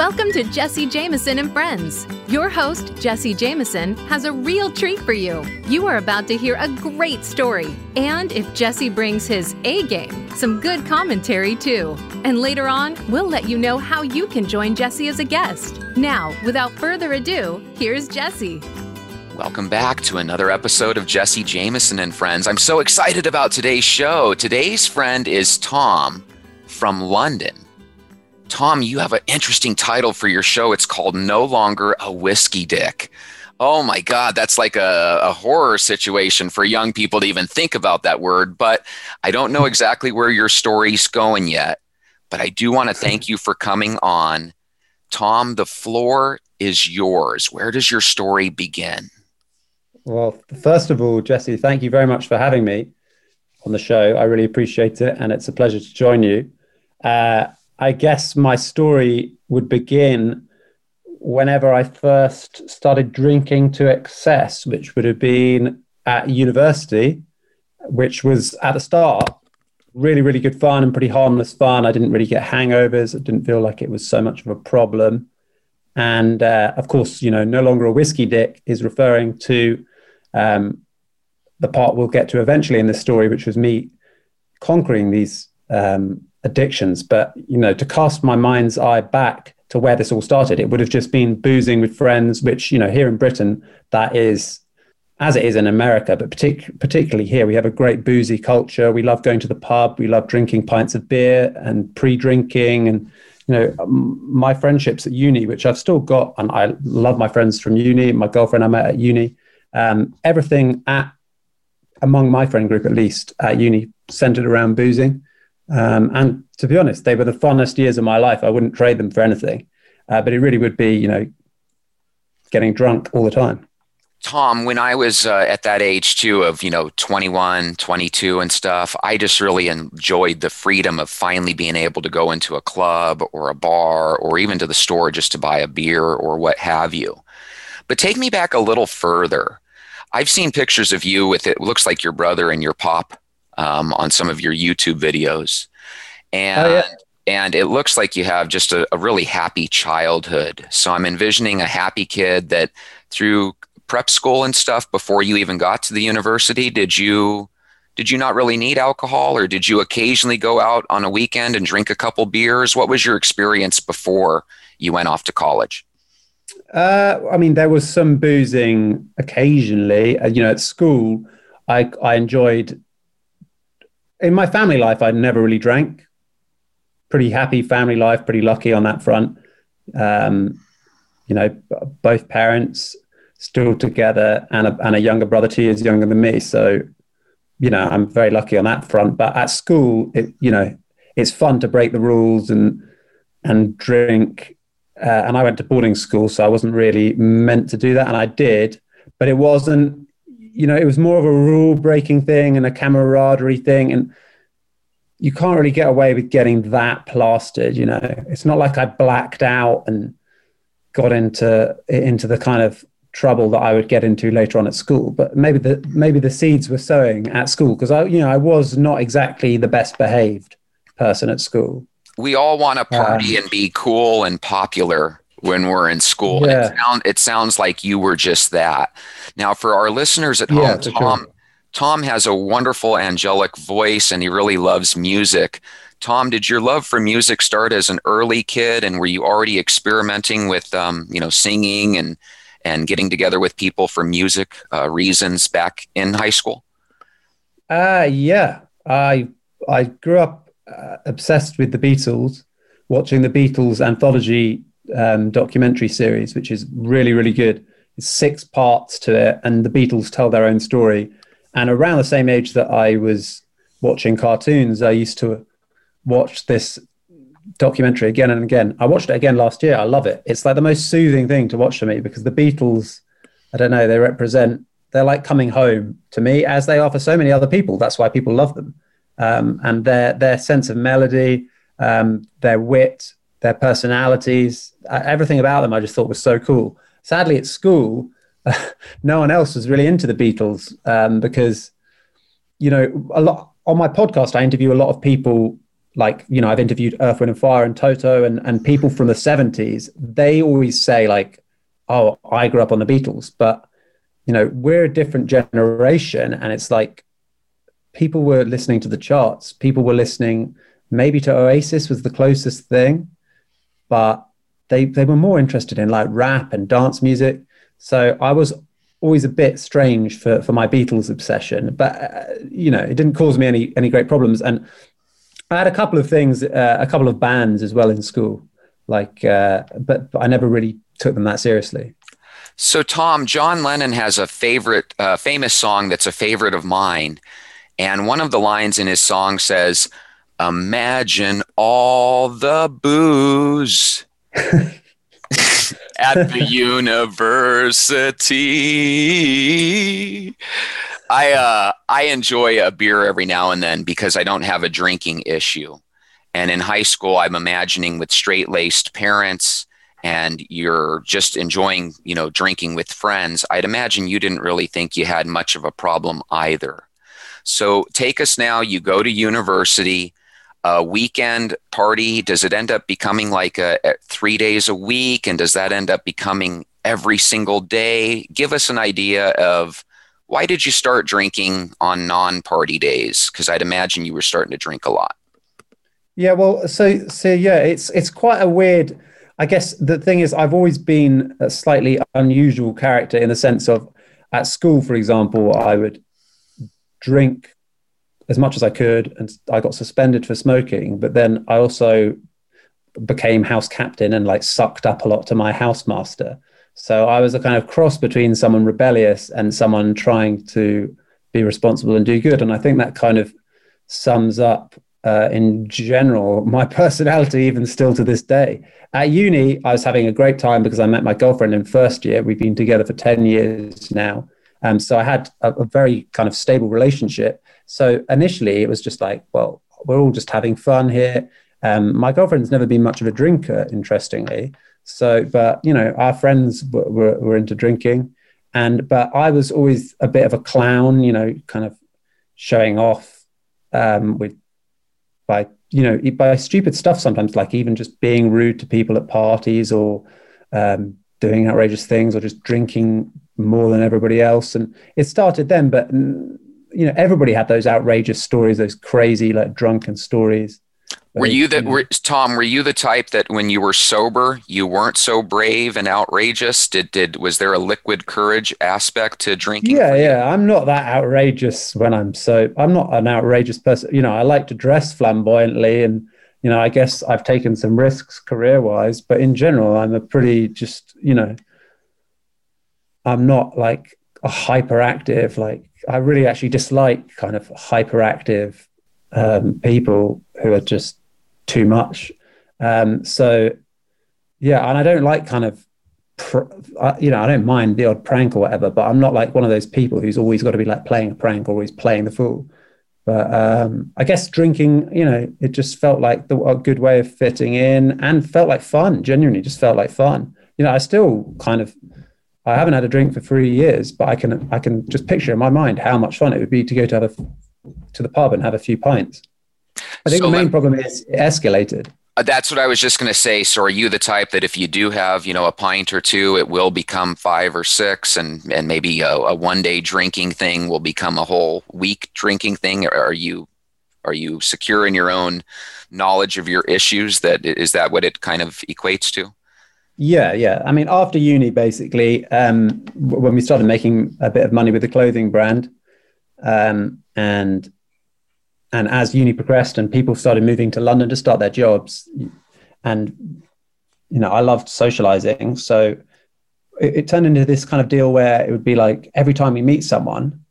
Welcome to Jesse Jameson and Friends. Your host, Jesse Jameson, has a real treat for you. You are about to hear a great story. And if Jesse brings his A game, some good commentary too. And later on, we'll let you know how you can join Jesse as a guest. Now, without further ado, here's Jesse. Welcome back to another episode of Jesse Jameson and Friends. I'm so excited about today's show. Today's friend is Tom from London. Tom, you have an interesting title for your show. It's called No Longer a Whiskey Dick. Oh my God, that's like a, a, horror situation for young people to even think about that word. But I don't know exactly where your story's going yet. But I do want to thank you for coming on. Tom, the floor is yours. Where does your story begin? Well, first of all, Jesse, thank you very much for having me on the show. I really appreciate it. And it's a pleasure to join you. Uh, I guess my story would begin whenever I first started drinking to excess, which would have been at university, which was at the start really, really good fun and pretty harmless fun. I didn't really get hangovers. It didn't feel like it was so much of a problem. And uh, of course, you know, no longer a whiskey dick is referring to um, the part we'll get to eventually in this story, which was me conquering these um, addictions. But you know, to cast my mind's eye back to where this all started, it would have just been boozing with friends, which you know, here in Britain, that is as it is in America, but partic- particularly here, we have a great boozy culture. We love going to the pub. We love drinking pints of beer and pre-drinking, and you know, my friendships at uni, which I've still got, and I love my friends from uni. My girlfriend I met at uni. Um, everything at among my friend group, at least at uni, centered around boozing. Um, and to be honest, they were the funnest years of my life. I wouldn't trade them for anything. Uh, but it really would be, you know, getting drunk all the time. Tom, when I was uh, at that age too of, you know, 21, 22 and stuff, I just really enjoyed the freedom of finally being able to go into a club or a bar or even to the store just to buy a beer or what have you. But take me back a little further. I've seen pictures of you with it looks like your brother and your pop um, on some of your YouTube videos. And oh, yeah. and it looks like you have just a, a really happy childhood. So I'm envisioning a happy kid that through prep school and stuff before you even got to the university, did you did you not really need alcohol or did you occasionally go out on a weekend and drink a couple beers? What was your experience before you went off to college? Uh, I mean, there was some boozing occasionally. Uh, you know, at school, I I enjoyed in my family life, I never really drank. Pretty happy family life, pretty lucky on that front. Um, you know, both parents still together and a, and a younger brother, two years younger than me. So, you know, I'm very lucky on that front. But at school, it, you know, it's fun to break the rules and and drink. Uh, and I went to boarding school, so I wasn't really meant to do that, and I did. But it wasn't you know, it was more of a rule breaking thing and a camaraderie thing. And you can't really get away with getting that plastered, you know. It's not like I blacked out and got into into the kind of trouble that I would get into later on at school. But maybe the maybe the seeds were sowing at school because I, you know, I was not exactly the best behaved person at school. We all want to party um, and be cool and popular when we're in school. Yeah. It, sound, it, sounds like you were just that. Now, for our listeners at yeah, home, Tom, sure. Tom has a wonderful angelic voice and he really loves music. Tom, did your love for music start as an early kid, and were you already experimenting with, um, you know, singing and and getting together with people for music uh, reasons back in high school? Uh, yeah, I I grew up uh, obsessed with the Beatles, watching the Beatles anthology um, documentary series, which is really, really good. It's six parts to it, and the Beatles tell their own story. And around the same age that I was watching cartoons, I used to watch this documentary again and again. I watched it again last year. I love it. It's like the most soothing thing to watch for me because the Beatles, I don't know, they represent, they're like coming home to me as they are for so many other people. That's why people love them. Um, and their, their sense of melody, um, their wit, their personalities, uh, everything about them I just thought was so cool. Sadly, at school, no one else was really into the Beatles um, because, you know, a lot on my podcast, I interview a lot of people like you know I've interviewed Earth, Wind and Fire and Toto and and people from the seventies. They always say like, "Oh, I grew up on the Beatles," but you know we're a different generation, and it's like people were listening to the charts. People were listening maybe to Oasis was the closest thing, but they they were more interested in like rap and dance music. So I was always a bit strange for for my Beatles obsession, but uh, you know it didn't cause me any any great problems. And I had a couple of things, uh, a couple of bands as well in school, like, uh, but, but I never really took them that seriously. So, Tom, John Lennon has a favorite, uh, famous song that's a favorite of mine. And one of the lines in his song says, Imagine all the booze at the university. I uh, I enjoy a beer every now and then because I don't have a drinking issue. And in high school, I'm imagining with straight laced parents and you're just enjoying, you know, drinking with friends. I'd imagine you didn't really think you had much of a problem either. So take us now. You go to university a weekend party does it end up becoming like a, a, three days a week? And does that end up becoming every single day? Give us an idea of why did you start drinking on non-party days? Because i'd imagine you were starting to drink a lot. Yeah well so so yeah it's it's quite a weird i guess the thing is i've always been a slightly unusual character in the sense of at school for example i would drink as much as I could, and I got suspended for smoking. But then I also became house captain and like sucked up a lot to my housemaster. So I was a kind of cross between someone rebellious and someone trying to be responsible and do good. And I think that kind of sums up uh, in general my personality, even still to this day. At uni, I was having a great time because I met my girlfriend in first year. We've been together for 10 years now. Um, so I had a, a very kind of stable relationship. So initially, it was just like, well, we're all just having fun here. Um, my girlfriend's never been much of a drinker, interestingly. So, but you know, our friends were, were, were into drinking, and but I was always a bit of a clown, you know, kind of showing off um, with by you know by stupid stuff sometimes, like even just being rude to people at parties or um, doing outrageous things or just drinking more than everybody else. And it started then, but you know everybody had those outrageous stories those crazy like drunken stories. Were you that were tom were you the type that when you were sober you weren't so brave and outrageous? Did did was there a liquid courage aspect to drinking yeah yeah i'm not that outrageous when i'm so i'm not an outrageous person. You know i like to dress flamboyantly and you know i guess i've taken some risks career wise but in general i'm a pretty just you know i'm not like a hyperactive like I really actually dislike kind of hyperactive um, people who are just too much. Um, so, yeah, and I don't like kind of, pr- I, you know, I don't mind the odd prank or whatever, but I'm not like one of those people who's always got to be like playing a prank or always playing the fool. But um, I guess drinking, you know, it just felt like the, a good way of fitting in and felt like fun. Genuinely, just felt like fun. You know, I still kind of I haven't had a drink for three years, but I can I can just picture in my mind how much fun it would be to go to have a to the pub and have a few pints. I think so the main problem is it escalated. Uh, that's what I was just going to say. So, are you the type that if you do have, you know, a pint or two, it will become five or six, and and maybe a, a one day drinking thing will become a whole week drinking thing? Or are you are you secure in your own knowledge of your issues? That is that what it kind of equates to? Yeah, yeah. I mean, after uni, basically, um, when we started making a bit of money with the clothing brand, um, and and as uni progressed and people started moving to London to start their jobs, and you know, I loved socializing, so it, it turned into this kind of deal where it would be like every time we meet someone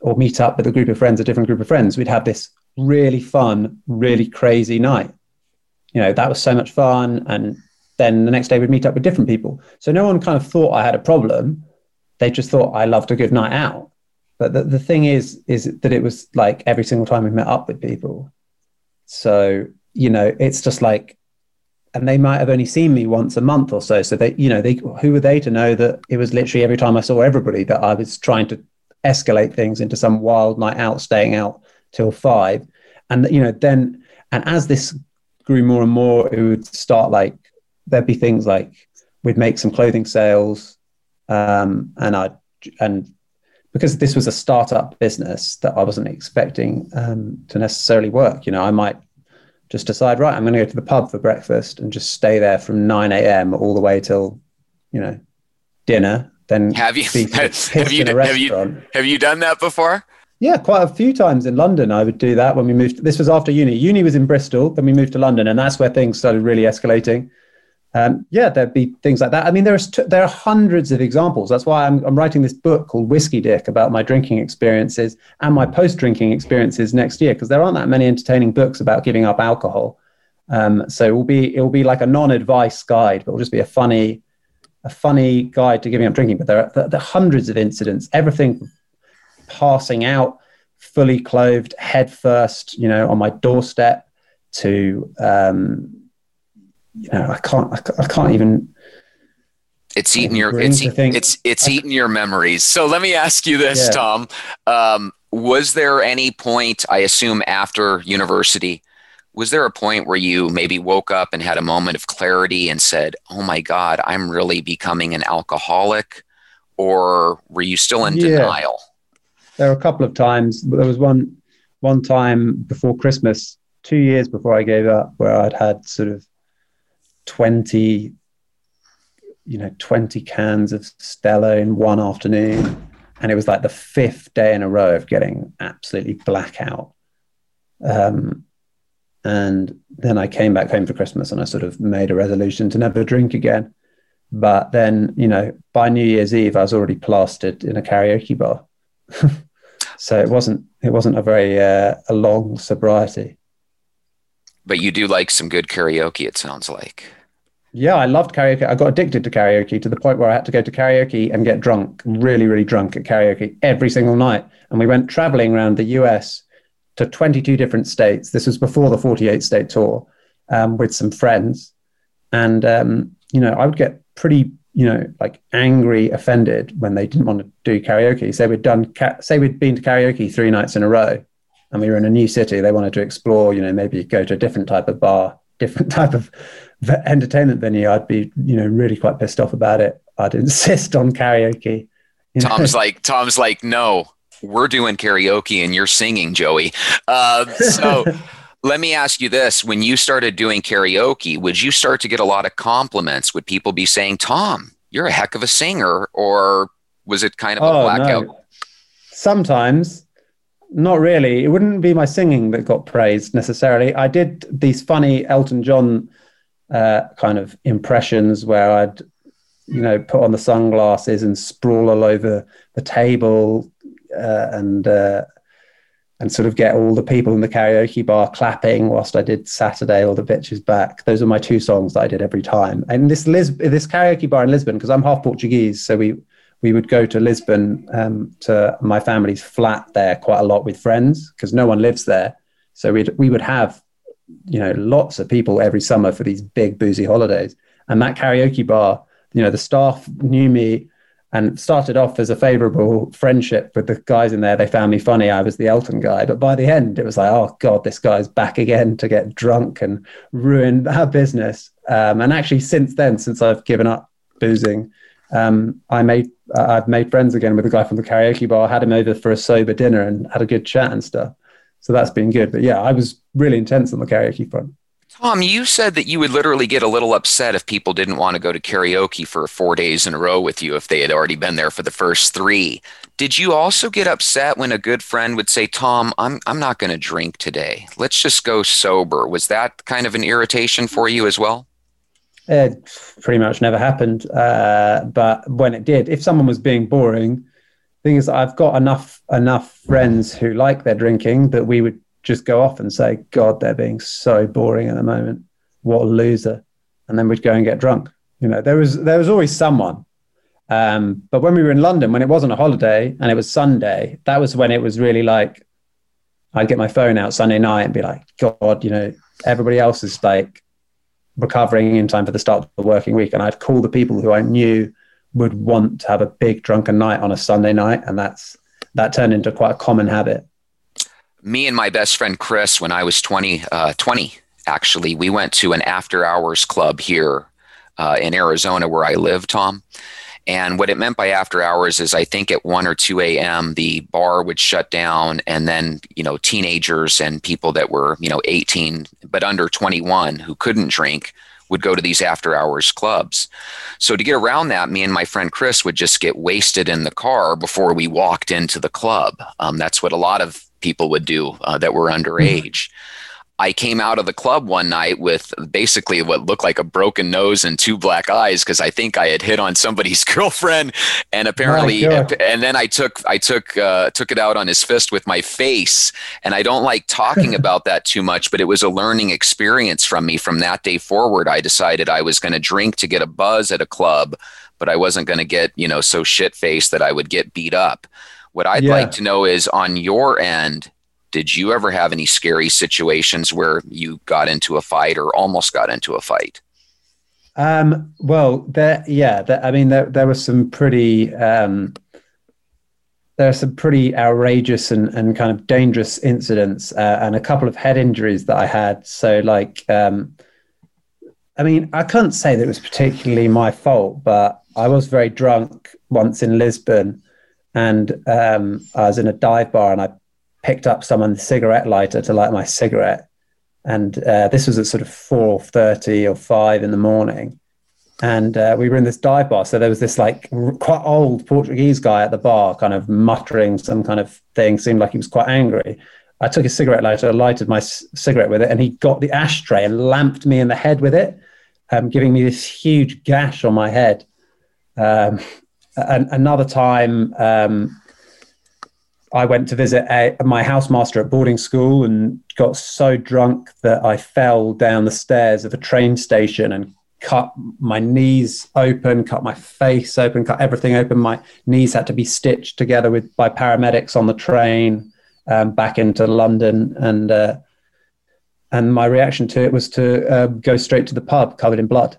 or meet up with a group of friends, a different group of friends, we'd have this really fun, really crazy night. You know, that was so much fun and then the next day we'd meet up with different people. So no one kind of thought I had a problem. They just thought I loved a good night out. But the, the thing is, is that it was like every single time we met up with people. So, you know, it's just like, and they might have only seen me once a month or so. So they, you know, they, who were they to know that it was literally every time I saw everybody that I was trying to escalate things into some wild night out, staying out till five. and you know then and as this grew more and more, it would start like there'd be things like we'd make some clothing sales, um, and I and because this was a startup business that I wasn't expecting um, to necessarily work. You know, I might just decide, right, I'm going to go to the pub for breakfast and just stay there from 9 a.m. all the way till, you know, dinner. Then have you have, have you have you have you done that before? Yeah, quite a few times in London. I would do that when we moved. This was after uni. Uni was in Bristol, then we moved to London, and that's where things started really escalating. Um, yeah, there'd be things like that. I mean, there's t- there are hundreds of examples. That's why I'm, I'm writing this book called Whiskey Dick about my drinking experiences and my post-drinking experiences next year, because there aren't that many entertaining books about giving up alcohol. Um, so it will be it will be like a non-advice guide, but it'll just be a funny a funny guide to giving up drinking. But there are, there are hundreds of incidents, everything passing out fully clothed, head first, you know, on my doorstep to, um, you know, I can't, I, I can't even. It's eating your, it's, it's, it's eating your memories. So let me ask you this, yeah. Tom. Um, was there any point, I assume after university, was there a point where you maybe woke up and had a moment of clarity and said, "Oh my God, I'm really becoming an alcoholic," or were you still in yeah. denial? there were a couple of times. There was one one time before Christmas, two years before I gave up, where I'd had sort of twenty, you know, twenty cans of Stella in one afternoon, and it was like the fifth day in a row of getting absolutely blackout. Um, and then I came back home for Christmas, and I sort of made a resolution to never drink again. But then, you know, by New Year's Eve, I was already plastered in a karaoke bar. so it wasn't it wasn't a very uh, a long sobriety. But you do like some good karaoke. It sounds like. Yeah, I loved karaoke. I got addicted to karaoke to the point where I had to go to karaoke and get drunk, really, really drunk at karaoke every single night. And we went traveling around the US to 22 different states. This was before the 48 state tour um, with some friends. And, um, you know, I would get pretty you know, like angry, offended when they didn't want to do karaoke. Say we'd done, say we'd been to karaoke three nights in a row, and we were in a new city. They wanted to explore, you know, maybe go to a different type of bar, different type of entertainment venue. I'd be, you know, really quite pissed off about it. I'd insist on karaoke. You know? Tom's like, Tom's like, no, we're doing karaoke and you're singing, Joey. Uh, so. Let me ask you this. When you started doing karaoke, would you start to get a lot of compliments? Would people be saying, Tom, you're a heck of a singer? Or was it kind of oh, a blackout? No. Sometimes, not really. It wouldn't be my singing that got praised necessarily. I did these funny Elton John uh, kind of impressions where I'd, you know, put on the sunglasses and sprawl all over the table uh, and uh, and sort of get all the people in the karaoke bar clapping whilst I did Saturday or the Bitch Is Back. Those are my two songs that I did every time. And this Lis- this karaoke bar in Lisbon, because I'm half Portuguese, so we we would go to Lisbon um, to my family's flat there quite a lot with friends because no one lives there. So we we would have you know lots of people every summer for these big boozy holidays. And that karaoke bar, you know, the staff knew me and started off as a favorable friendship with the guys in there. They found me funny. I was the Elton guy. But by the end, it was like, oh, God, this guy's back again to get drunk and ruin our business. Um, and actually, since then, since I've given up boozing, um, I made uh, I've made friends again with the guy from the karaoke bar. I Had him over for a sober dinner and had a good chat and stuff. So that's been good. But yeah, I was really intense on the karaoke front. Tom, you said that you would literally get a little upset if people didn't want to go to karaoke for four days in a row with you if they had already been there for the first three. Did you also get upset when a good friend would say, Tom, I'm, I'm not going to drink today. Let's just go sober? Was that kind of an irritation for you as well? It pretty much never happened. Uh, but when it did, if someone was being boring, thing is, I've got enough enough friends who like their drinking that we would just go off and say, God, they're being so boring at the moment. What a loser. And then we'd go and get drunk. You know, there was there was always someone. Um, but when we were in London, when it wasn't a holiday and it was Sunday, that was when it was really like I'd get my phone out Sunday night and be like, God, you know, everybody else is like recovering in time for the start of the working week. And I'd call the people who I knew would want to have a big drunken night on a Sunday night. And that's that turned into quite a common habit me and my best friend Chris, when I was 20, uh, 20 actually, we went to an after hours club here uh, in Arizona where I live, Tom. And what it meant by after hours is I think at 1 or 2 a.m., the bar would shut down. And then, you know, teenagers and people that were, you know, 18 but under 21 who couldn't drink would go to these after hours clubs. So to get around that, me and my friend Chris would just get wasted in the car before we walked into the club. Um, that's what a lot of people would do uh, that were underage. Mm-hmm. I came out of the club one night with basically what looked like a broken nose and two black eyes because I think I had hit on somebody's girlfriend, and apparently, and then I took I took uh, took it out on his fist with my face, and I don't like talking about that too much, but it was a learning experience from me. From that day forward, I decided I was going to drink to get a buzz at a club, but I wasn't going to get you know so shit faced that I would get beat up. What I'd yeah. like to know is on your end did you ever have any scary situations where you got into a fight or almost got into a fight? Um, well, there, yeah, there, I mean, there, there were some pretty, um, there are some pretty outrageous and, and kind of dangerous incidents uh, and a couple of head injuries that I had. So, like, um, I mean, I can't say that it was particularly my fault, but I was very drunk once in Lisbon and um, I was in a dive bar and I picked up someone's cigarette lighter to light my cigarette. And uh, this was at sort of 4.30 or 5 in the morning. And uh, we were in this dive bar. So there was this like quite old Portuguese guy at the bar kind of muttering some kind of thing, seemed like he was quite angry. I took a cigarette lighter, lighted my c- cigarette with it, and he got the ashtray and lamped me in the head with it, um, giving me this huge gash on my head. Um, and another time, um, I went to visit a, my housemaster at boarding school and got so drunk that I fell down the stairs of a train station and cut my knees open, cut my face open, cut everything open. My knees had to be stitched together with by paramedics on the train um, back into London, and uh, and my reaction to it was to uh, go straight to the pub covered in blood.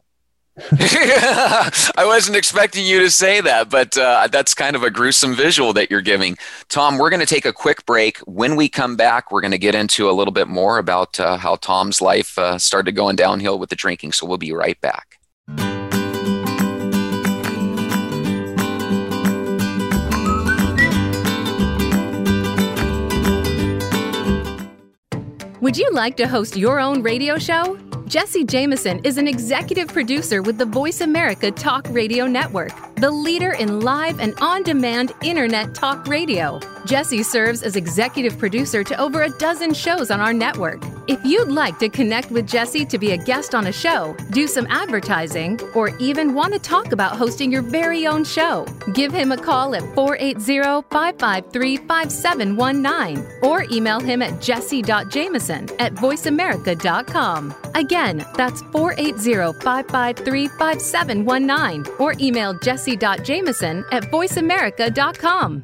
I wasn't expecting you to say that, but uh, that's kind of a gruesome visual that you're giving. Tom, we're going to take a quick break. When we come back, we're going to get into a little bit more about uh, how Tom's life uh, started going downhill with the drinking. So we'll be right back. Would you like to host your own radio show? Jesse Jameson is an executive producer with the Voice America Talk Radio Network, the leader in live and on demand internet talk radio. Jesse serves as executive producer to over a dozen shows on our network. If you'd like to connect with Jesse to be a guest on a show, do some advertising, or even want to talk about hosting your very own show, give him a call at 480 553 5719 or email him at jesse.jameson at voiceamerica.com. Again, that's 480 553 5719 or email jesse.jameson at voiceamerica.com.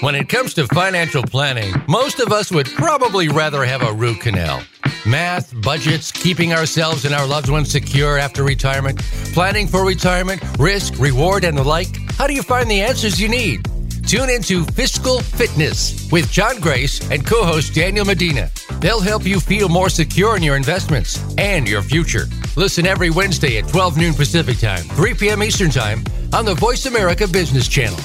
When it comes to financial planning, most of us would probably rather have a root canal. Math, budgets, keeping ourselves and our loved ones secure after retirement, planning for retirement, risk, reward, and the like. How do you find the answers you need? Tune into Fiscal Fitness with John Grace and co host Daniel Medina. They'll help you feel more secure in your investments and your future. Listen every Wednesday at 12 noon Pacific Time, 3 p.m. Eastern Time on the Voice America Business Channel.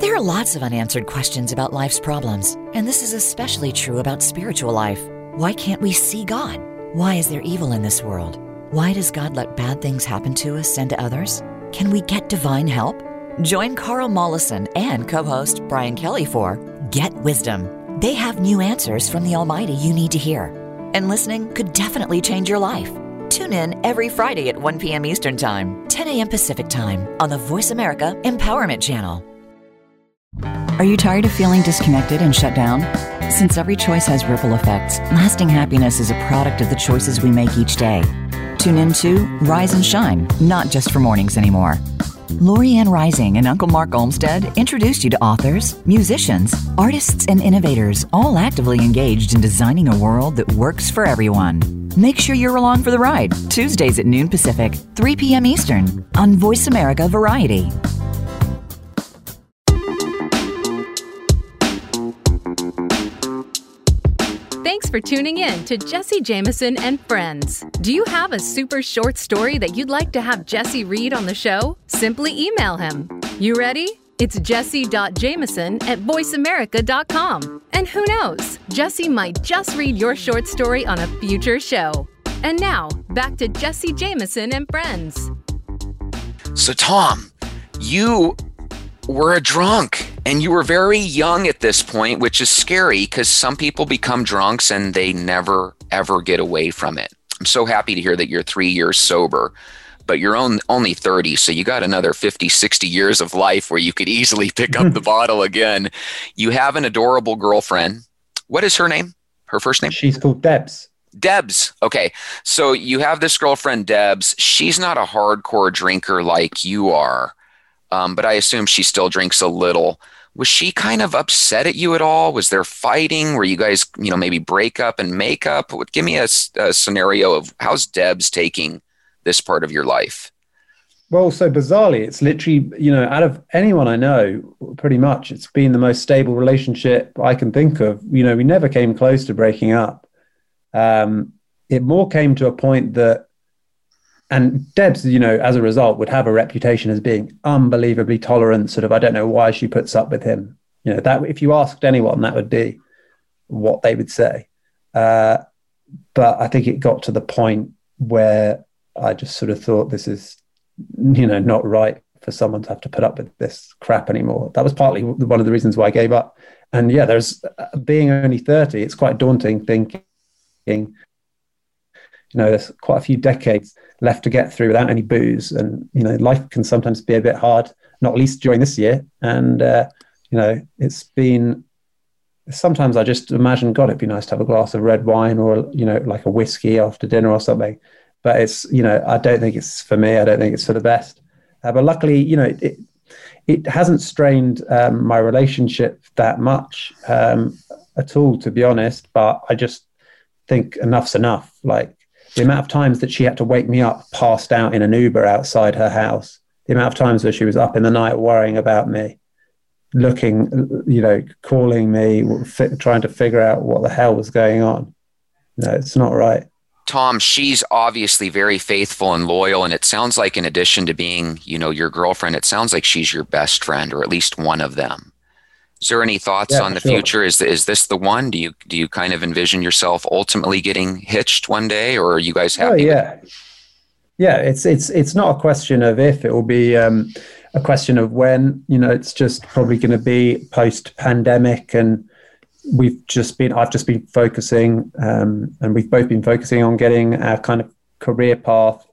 There are lots of unanswered questions about life's problems, and this is especially true about spiritual life. Why can't we see God? Why is there evil in this world? Why does God let bad things happen to us and to others? Can we get divine help? Join Carl Mollison and co host Brian Kelly for Get Wisdom. They have new answers from the Almighty you need to hear. And listening could definitely change your life. Tune in every Friday at 1 p.m. Eastern Time, 10 a.m. Pacific Time on the Voice America Empowerment Channel. Are you tired of feeling disconnected and shut down? Since every choice has ripple effects, lasting happiness is a product of the choices we make each day. Tune in to Rise and Shine, not just for mornings anymore. Lorianne Rising and Uncle Mark Olmsted introduced you to authors, musicians, artists, and innovators, all actively engaged in designing a world that works for everyone. Make sure you're along for the ride, Tuesdays at noon Pacific, 3 p.m. Eastern, on Voice America Variety. Thanks for tuning in to Jesse Jameson and Friends. Do you have a super short story that you'd like to have Jesse read on the show? Simply email him. You ready? It's jesse.jameson at voiceamerica.com. And who knows, Jesse might just read your short story on a future show. And now, back to Jesse Jameson and Friends. So, Tom, you were a drunk and you were very young at this point, which is scary because some people become drunks and they never, ever get away from it. I'm so happy to hear that you're three years sober but you're on, only 30 so you got another 50 60 years of life where you could easily pick up the bottle again. You have an adorable girlfriend. What is her name? Her first name? She's called debs. Debs. Okay. So you have this girlfriend debs. She's not a hardcore drinker like you are um, but i assume she still drinks a little was she kind of upset at you at all was there fighting Were you guys you know maybe break up and make up give me a, a scenario of how's debs taking this part of your life? Well, so bizarrely, it's literally, you know, out of anyone I know, pretty much, it's been the most stable relationship I can think of. You know, we never came close to breaking up. Um, it more came to a point that, and Debs, you know, as a result, would have a reputation as being unbelievably tolerant. Sort of, I don't know why she puts up with him. You know, that if you asked anyone, that would be what they would say. Uh, but I think it got to the point where I just sort of thought this is, you know, not right for someone to have to put up with this crap anymore. That was partly one of the reasons why I gave up. And yeah, there's uh, being only 30, it's quite daunting thinking, you know, there's quite a few decades left to get through without any booze. And, you know, life can sometimes be a bit hard, not least during this year. And, uh, you know, it's been, sometimes I just imagine, God, it'd be nice to have a glass of red wine or, you know, like a whiskey after dinner or something but it's you know I don't think it's for me. I don't think it's for the best. Uh, but luckily, you know, it it hasn't strained um, my relationship that much um, at all, to be honest. But I just think enough's enough. Like the amount of times that she had to wake me up, passed out in an Uber outside her house. The amount of times where she was up in the night worrying about me, looking, you know, calling me, trying to figure out what the hell was going on. No, it's not right. Tom, she's obviously very faithful and loyal. And it sounds like, in addition to being, you know, your girlfriend, it sounds like she's your best friend or at least one of them. Is there any thoughts yeah, on the sure. future? Is, is this the one? Do you do you kind of envision yourself ultimately getting hitched one day, or are you guys oh, happy? Oh, yeah, yeah. It's it's it's not a question of if; it will be um, a question of when. You know, it's just probably going to be post pandemic, and we've just been I've just been focusing um, and we've both been focusing on getting our kind of career path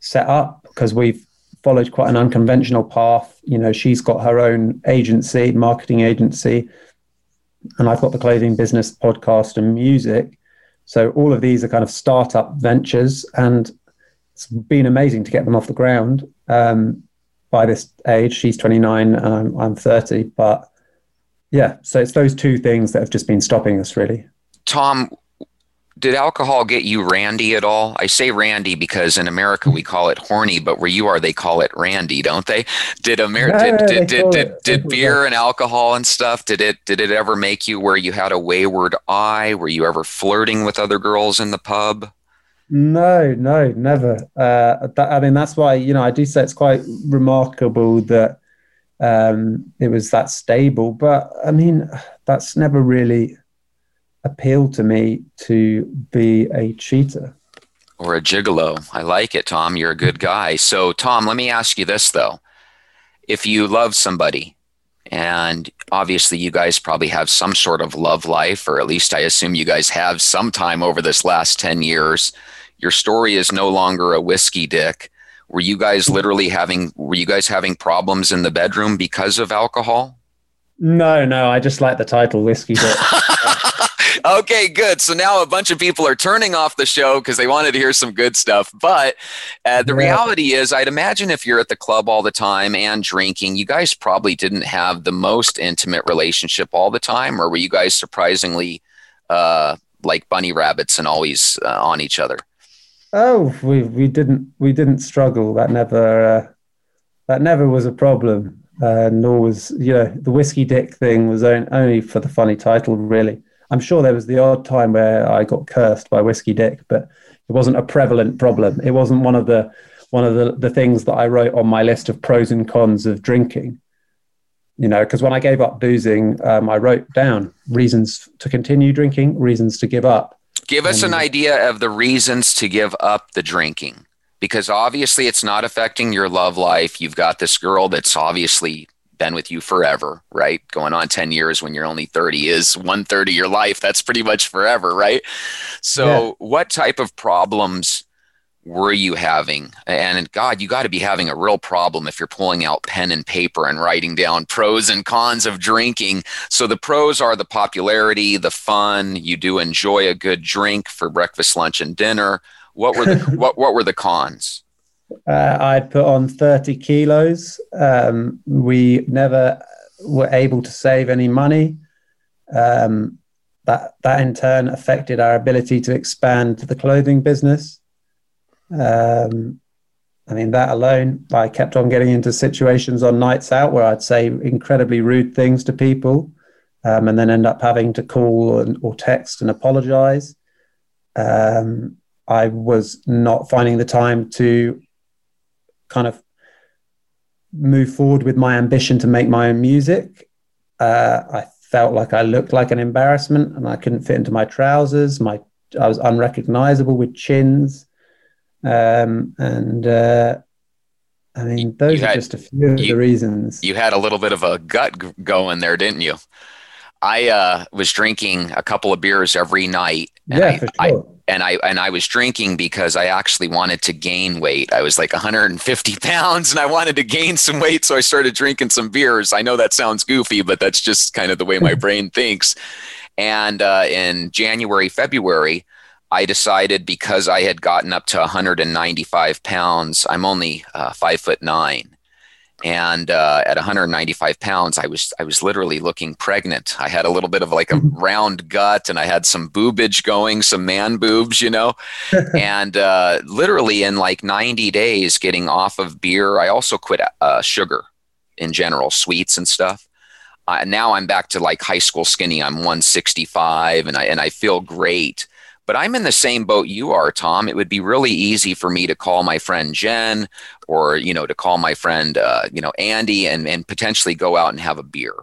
set up because we've followed quite an unconventional path. You know she's got her own agency marketing agency and I've got the clothing business podcast and music. So all of these are kind of startup ventures and it's been amazing to get them off the ground um, by this age. She's 29 and I'm, I'm 30 but yeah, so it's those two things that have just been stopping us, really. Tom, did alcohol get you randy at all? I say randy because in America we call it horny, but where you are they call it randy, don't they? Did Amer- did did did, did, did beer and alcohol and stuff did it did it ever make you where you had a wayward eye? Were you ever flirting with other girls in the pub? No, no, never. Uh, that, I mean, that's why you know I do say it's quite remarkable that um, it was that stable. But I mean, that's never really appealed to me to be a cheater or a gigolo. I like it, Tom. You're a good guy. So, Tom, let me ask you this though: if you love somebody, and obviously you guys probably have some sort of love life, or at least I assume you guys have some time over this last ten years. Your story is no longer a whiskey dick were you guys literally having were you guys having problems in the bedroom because of alcohol? No, no, I just like the title whiskey. okay, good. So now a bunch of people are turning off the show because they wanted to hear some good stuff. But uh, the yeah. reality is, I'd imagine if you're at the club all the time and drinking, you guys probably didn't have the most intimate relationship all the time, or were you guys surprisingly uh, like bunny rabbits and always uh, on each other? Oh, we we didn't we didn't struggle. That never uh, that never was a problem. Uh, nor was you know the whiskey dick thing was only for the funny title. Really, I'm sure there was the odd time where I got cursed by whiskey dick, but it wasn't a prevalent problem. It wasn't one of the one of the, the things that I wrote on my list of pros and cons of drinking. You know, because when I gave up boozing, um, I wrote down reasons to continue drinking, reasons to give up. Give us an idea of the reasons to give up the drinking because obviously it's not affecting your love life. You've got this girl that's obviously been with you forever, right? Going on 10 years when you're only 30 is one third of your life. That's pretty much forever, right? So, yeah. what type of problems were you having? And God, you got to be having a real problem if you're pulling out pen and paper and writing down pros and cons of drinking. So the pros are the popularity, the fun. You do enjoy a good drink for breakfast, lunch, and dinner. What were the what What were the cons? Uh, I'd put on 30 kilos. Um, we never were able to save any money. Um, that that in turn affected our ability to expand the clothing business. Um, I mean, that alone, I kept on getting into situations on nights out where I'd say incredibly rude things to people um, and then end up having to call and, or text and apologize. Um, I was not finding the time to kind of move forward with my ambition to make my own music. Uh, I felt like I looked like an embarrassment and I couldn't fit into my trousers. My I was unrecognizable with chins. Um, and uh, I mean, those had, are just a few of you, the reasons. You had a little bit of a gut going there, didn't you? I uh, was drinking a couple of beers every night. And yeah, I, for sure. I, and I and I was drinking because I actually wanted to gain weight. I was like 150 pounds, and I wanted to gain some weight, so I started drinking some beers. I know that sounds goofy, but that's just kind of the way my brain thinks. And uh, in January, February, I decided because I had gotten up to 195 pounds, I'm only uh, five foot nine, and uh, at 195 pounds, I was I was literally looking pregnant. I had a little bit of like a round gut, and I had some boobage going, some man boobs, you know, and uh, literally in like 90 days, getting off of beer. I also quit uh, sugar in general, sweets and stuff. Uh, now I'm back to like high school skinny. I'm 165, and I and I feel great but I'm in the same boat you are, Tom. It would be really easy for me to call my friend Jen or, you know, to call my friend, uh, you know, Andy and, and potentially go out and have a beer.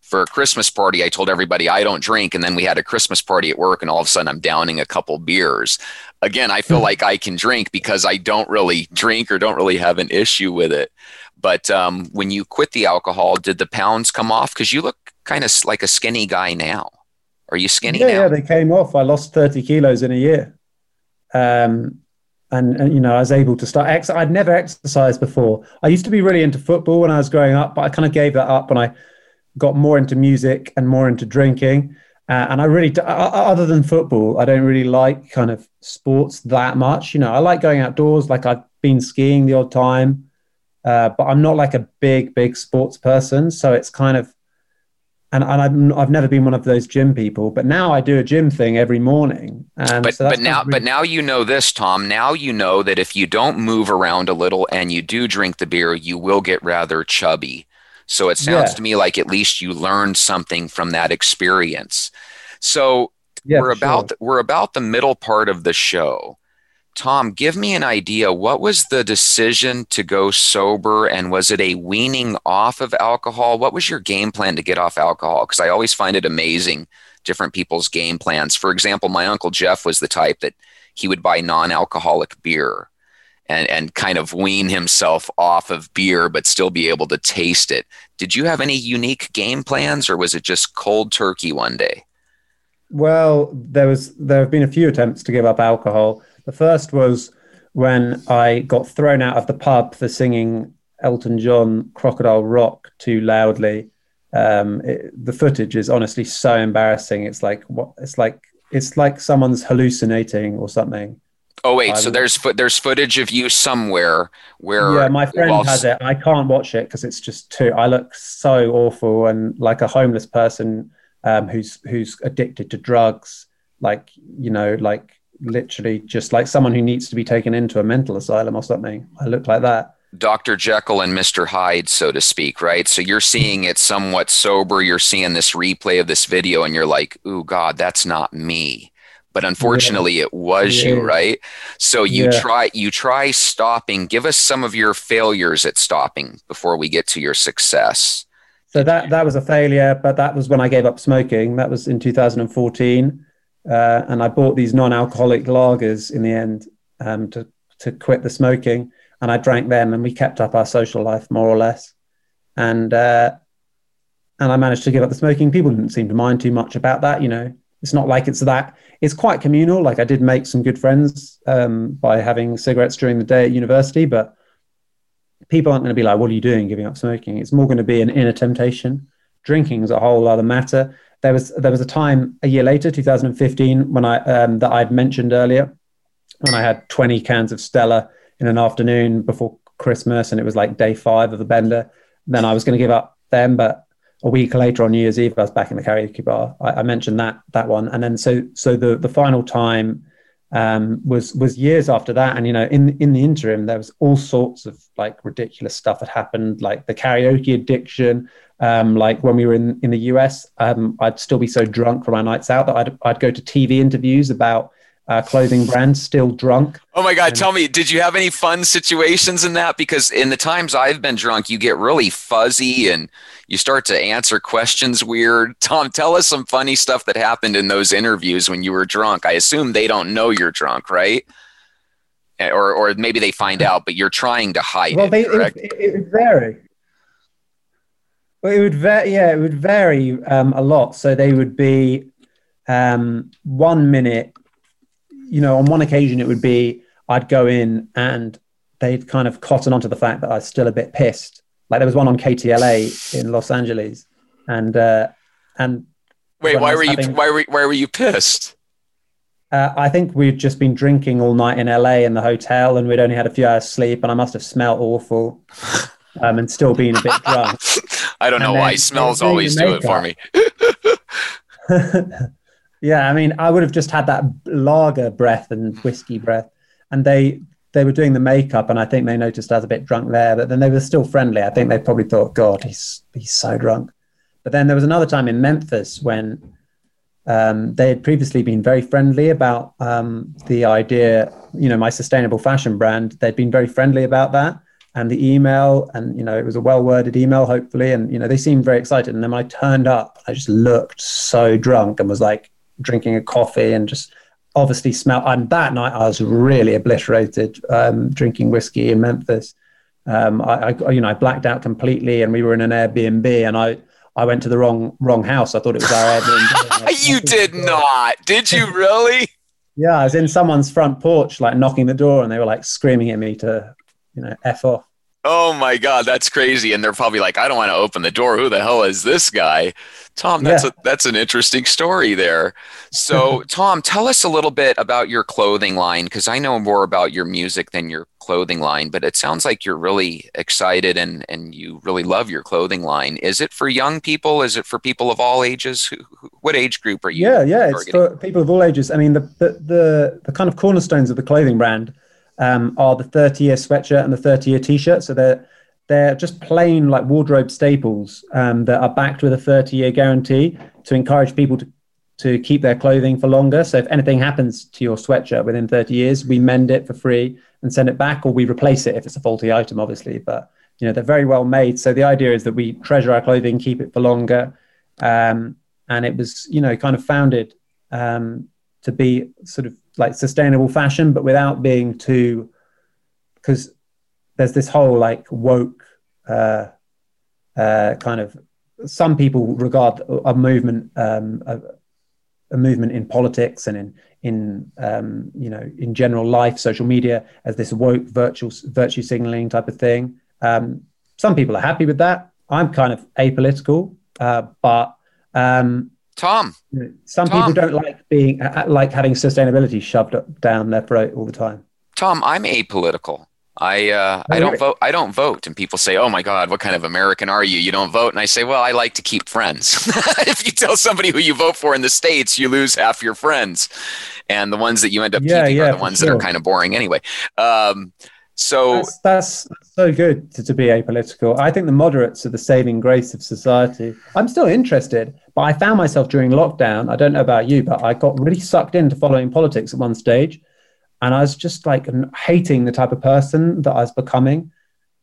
For a Christmas party, I told everybody I don't drink. And then we had a Christmas party at work, and all of a sudden I'm downing a couple beers. Again, I feel hmm. like I can drink because I don't really drink or don't really have an issue with it. But um, when you quit the alcohol, did the pounds come off? Because you look kind of like a skinny guy now. Are you skinny yeah, now? Yeah, they came off. I lost 30 kilos in a year. Um, and, and, you know, I was able to start. Ex- I'd never exercised before. I used to be really into football when I was growing up, but I kind of gave that up when I got more into music and more into drinking. Uh, and I really, other than football, I don't really like kind of sports that much. You know, I like going outdoors. Like I've been skiing the odd time, uh, but I'm not like a big, big sports person. So it's kind of and, and I've, I've never been one of those gym people, but now I do a gym thing every morning. And but, so but now, really- but now you know this, Tom. Now you know that if you don't move around a little and you do drink the beer, you will get rather chubby. So it sounds yeah. to me like at least you learned something from that experience. So yeah, we're about sure. we're about the middle part of the show. Tom, give me an idea. What was the decision to go sober? And was it a weaning off of alcohol? What was your game plan to get off alcohol? Because I always find it amazing, different people's game plans. For example, my Uncle Jeff was the type that he would buy non alcoholic beer and, and kind of wean himself off of beer, but still be able to taste it. Did you have any unique game plans, or was it just cold turkey one day? Well, there was there have been a few attempts to give up alcohol. The first was when I got thrown out of the pub for singing Elton John Crocodile Rock too loudly. Um, it, the footage is honestly so embarrassing. It's like what it's like. It's like someone's hallucinating or something. Oh wait, so there's fo- there's footage of you somewhere where yeah, my friend whilst... has it. I can't watch it because it's just too. I look so awful and like a homeless person um, who's who's addicted to drugs. Like you know, like literally just like someone who needs to be taken into a mental asylum or something. I look like that. Dr. Jekyll and Mr. Hyde, so to speak, right? So you're seeing it somewhat sober. You're seeing this replay of this video, and you're like, "Ooh, God, that's not me." But unfortunately, yeah. it was yeah. you, right? So you yeah. try you try stopping. Give us some of your failures at stopping before we get to your success. So that that was a failure, but that was when I gave up smoking. That was in 2014, uh, and I bought these non-alcoholic lagers in the end um, to to quit the smoking and I drank them, and we kept up our social life more or less. And uh, and I managed to give up the smoking. People didn't seem to mind too much about that. You know, it's not like it's that. It's quite communal. Like I did make some good friends um, by having cigarettes during the day at university, but people aren't going to be like, "What are you doing, giving up smoking?" It's more going to be an inner temptation. Drinking is a whole other matter. There was there was a time a year later, 2015, when I um, that I'd mentioned earlier, when I had 20 cans of Stella in an afternoon before Christmas, and it was like day five of the bender. Then I was going to give up them, but a week later on New Year's Eve, I was back in the karaoke bar. I, I mentioned that that one, and then so so the the final time um, was was years after that, and you know in in the interim there was all sorts of like ridiculous stuff that happened, like the karaoke addiction. Um, like when we were in in the US, um, I'd still be so drunk from our nights out that I'd I'd go to TV interviews about uh, clothing brand, still drunk. Oh my God. And, tell me, did you have any fun situations in that? Because in the times I've been drunk, you get really fuzzy and you start to answer questions weird. Tom, tell us some funny stuff that happened in those interviews when you were drunk. I assume they don't know you're drunk, right? Eh, or, or maybe they find out, but you're trying to hide well, it. They, correct? It, it, would vary. Well, it would vary. Yeah, it would vary um, a lot. So they would be um, one minute you know, on one occasion it would be I'd go in and they'd kind of cotton onto the fact that I was still a bit pissed. Like there was one on KTLA in Los Angeles, and uh, and wait, why were having, you why were why were you pissed? Uh, I think we'd just been drinking all night in LA in the hotel, and we'd only had a few hours sleep, and I must have smelled awful, um, and still been a bit drunk. I don't know why smells always do it for me. Yeah, I mean, I would have just had that lager breath and whiskey breath, and they they were doing the makeup, and I think they noticed I was a bit drunk there, but then they were still friendly. I think they probably thought, God, he's he's so drunk. But then there was another time in Memphis when um, they had previously been very friendly about um, the idea, you know, my sustainable fashion brand. They'd been very friendly about that and the email, and you know, it was a well worded email, hopefully, and you know, they seemed very excited. And then when I turned up, I just looked so drunk and was like, drinking a coffee and just obviously smell. And that night I was really obliterated um, drinking whiskey in Memphis. Um, I, I, you know, I blacked out completely, and we were in an Airbnb, and I, I went to the wrong, wrong house. I thought it was our Airbnb. you did not, did you really? yeah, I was in someone's front porch, like knocking the door, and they were like screaming at me to, you know, f off. Oh my God, that's crazy. And they're probably like, I don't want to open the door. Who the hell is this guy? Tom, that's yeah. a, that's an interesting story there. So, Tom, tell us a little bit about your clothing line because I know more about your music than your clothing line, but it sounds like you're really excited and and you really love your clothing line. Is it for young people? Is it for people of all ages? Who, who, what age group are you? Yeah, yeah, targeting? it's for people of all ages. I mean, the the the, the kind of cornerstones of the clothing brand um, are the 30 year sweatshirt and the 30 year t-shirt. So they're they're just plain like wardrobe staples um, that are backed with a 30 year guarantee to encourage people to to keep their clothing for longer. So if anything happens to your sweatshirt within 30 years, we mend it for free and send it back, or we replace it if it's a faulty item, obviously. But you know they're very well made. So the idea is that we treasure our clothing, keep it for longer, um, and it was you know kind of founded um, to be sort of like sustainable fashion, but without being too, because there's this whole like woke uh, uh, kind of. Some people regard a movement, um, a, a, movement in politics and in in um, you know in general life, social media, as this woke virtual virtue signaling type of thing. Um, some people are happy with that. I'm kind of apolitical, uh, but um, Tom. Some Tom. people don't like being uh, uh, like having sustainability shoved down their throat all the time. Tom, I'm apolitical. I uh, I don't vote. I don't vote, and people say, "Oh my God, what kind of American are you? You don't vote." And I say, "Well, I like to keep friends." if you tell somebody who you vote for in the states, you lose half your friends, and the ones that you end up yeah, keeping yeah, are the ones sure. that are kind of boring anyway. Um, So that's, that's so good to, to, be apolitical. I think the moderates are the saving grace of society. I'm still interested, but I found myself during lockdown. I don't know about you, but I got really sucked into following politics at one stage. And I was just like hating the type of person that I was becoming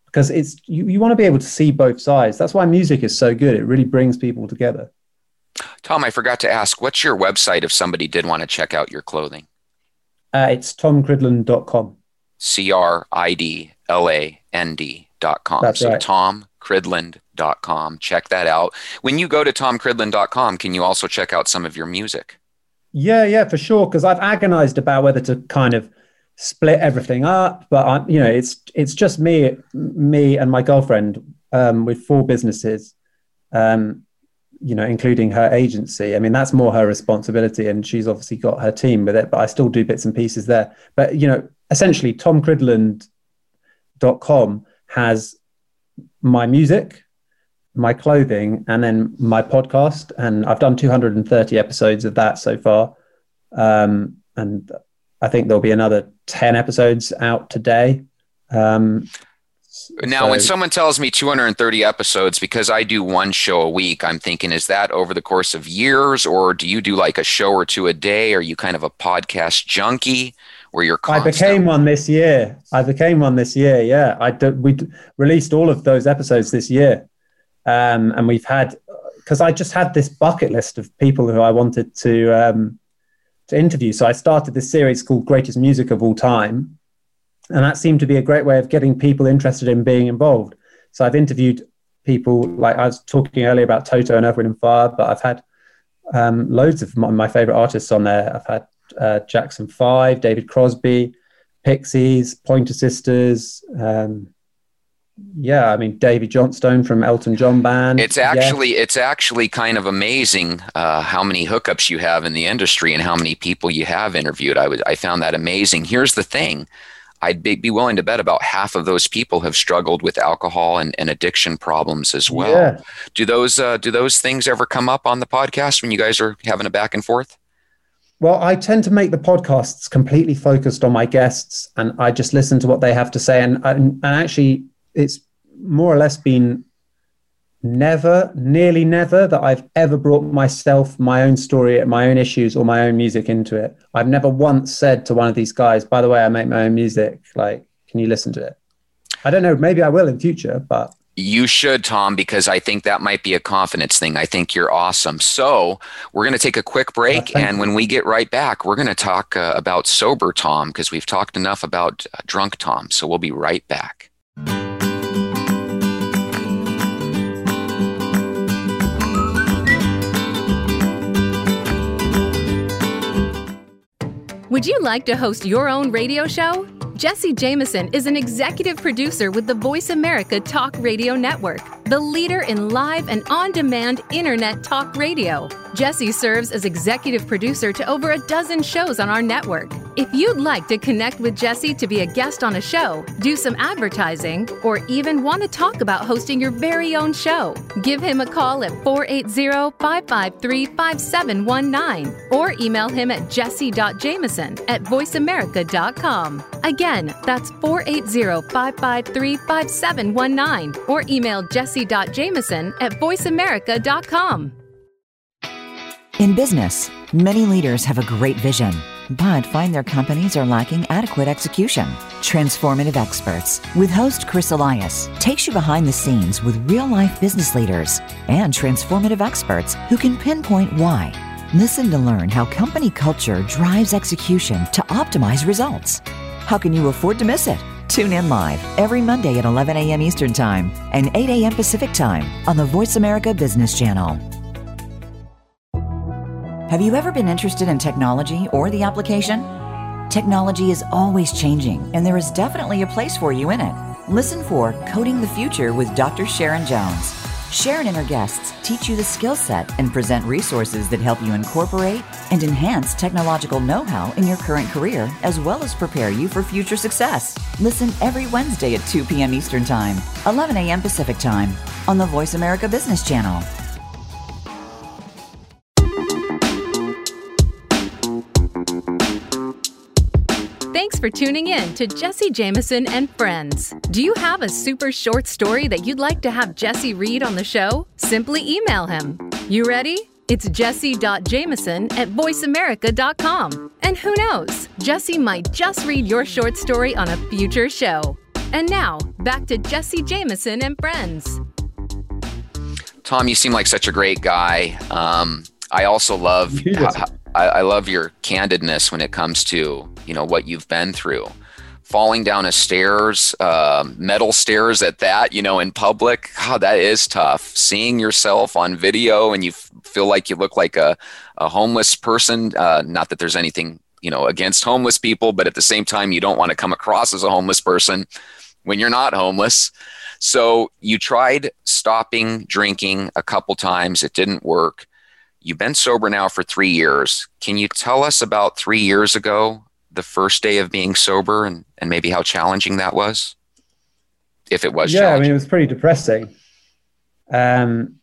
because it's you, you want to be able to see both sides. That's why music is so good. It really brings people together. Tom, I forgot to ask, what's your website if somebody did want to check out your clothing? Uh, it's tomcridland.com. C R I D L A N D.com. That's so right. tomcridland.com. Check that out. When you go to tomcridland.com, can you also check out some of your music? Yeah, yeah, for sure. Because I've agonized about whether to kind of split everything up, but I, you know, it's it's just me, me and my girlfriend um, with four businesses, um, you know, including her agency. I mean, that's more her responsibility, and she's obviously got her team with it. But I still do bits and pieces there. But you know, essentially, tomcridland.com has my music, my clothing, and then my podcast. And I've done 230 episodes of that so far. Um, and I think there'll be another 10 episodes out today. Um, now, so, when someone tells me 230 episodes, because I do one show a week, I'm thinking, is that over the course of years, or do you do like a show or two a day? Are you kind of a podcast junkie? Where you're constant? I became one this year. I became one this year. Yeah, I did, we released all of those episodes this year, um, and we've had because I just had this bucket list of people who I wanted to um, to interview. So I started this series called Greatest Music of All Time. And that seemed to be a great way of getting people interested in being involved. So I've interviewed people like I was talking earlier about Toto and Wind and Fire, but I've had um, loads of my, my, favorite artists on there. I've had uh, Jackson Five, David Crosby, Pixies, Pointer Sisters, um, yeah, I mean Davey Johnstone from Elton John band. It's actually yeah. it's actually kind of amazing uh, how many hookups you have in the industry and how many people you have interviewed. I was I found that amazing. Here's the thing. I'd be, be willing to bet about half of those people have struggled with alcohol and, and addiction problems as well. Yeah. Do those uh, do those things ever come up on the podcast when you guys are having a back and forth? Well, I tend to make the podcasts completely focused on my guests, and I just listen to what they have to say. And and, and actually, it's more or less been never, nearly never, that I've ever brought myself, my own story, my own issues, or my own music into it. I've never once said to one of these guys, by the way, I make my own music. Like, can you listen to it? I don't know. Maybe I will in future, but. You should, Tom, because I think that might be a confidence thing. I think you're awesome. So, we're going to take a quick break. Uh, and when we get right back, we're going to talk uh, about sober Tom because we've talked enough about uh, drunk Tom. So, we'll be right back. Would you like to host your own radio show? Jesse Jameson is an executive producer with the Voice America Talk Radio Network, the leader in live and on demand internet talk radio. Jesse serves as executive producer to over a dozen shows on our network. If you'd like to connect with Jesse to be a guest on a show, do some advertising, or even want to talk about hosting your very own show, give him a call at 480 553 5719 or email him at jesse.jameson at voiceamerica.com. Again, that's 480 553 5719 or email jesse.jameson at voiceamerica.com. In business, many leaders have a great vision, but find their companies are lacking adequate execution. Transformative Experts with host Chris Elias takes you behind the scenes with real life business leaders and transformative experts who can pinpoint why. Listen to learn how company culture drives execution to optimize results. How can you afford to miss it? Tune in live every Monday at 11 a.m. Eastern Time and 8 a.m. Pacific Time on the Voice America Business Channel. Have you ever been interested in technology or the application? Technology is always changing, and there is definitely a place for you in it. Listen for Coding the Future with Dr. Sharon Jones. Sharon and her guests teach you the skill set and present resources that help you incorporate and enhance technological know how in your current career, as well as prepare you for future success. Listen every Wednesday at 2 p.m. Eastern Time, 11 a.m. Pacific Time on the Voice America Business Channel. Thanks for tuning in to Jesse Jameson and Friends. Do you have a super short story that you'd like to have Jesse read on the show? Simply email him. You ready? It's jesse.jameson at voiceamerica.com. And who knows, Jesse might just read your short story on a future show. And now, back to Jesse Jameson and Friends. Tom, you seem like such a great guy. Um, I also love I, I love your candidness when it comes to you know what you've been through falling down a stairs, uh, metal stairs at that, you know, in public. God, that is tough. Seeing yourself on video and you f- feel like you look like a, a homeless person. Uh, not that there's anything, you know, against homeless people, but at the same time, you don't want to come across as a homeless person when you're not homeless. So you tried stopping drinking a couple times, it didn't work. You've been sober now for three years. Can you tell us about three years ago the first day of being sober and, and maybe how challenging that was? If it was, yeah, I mean, it was pretty depressing. Um,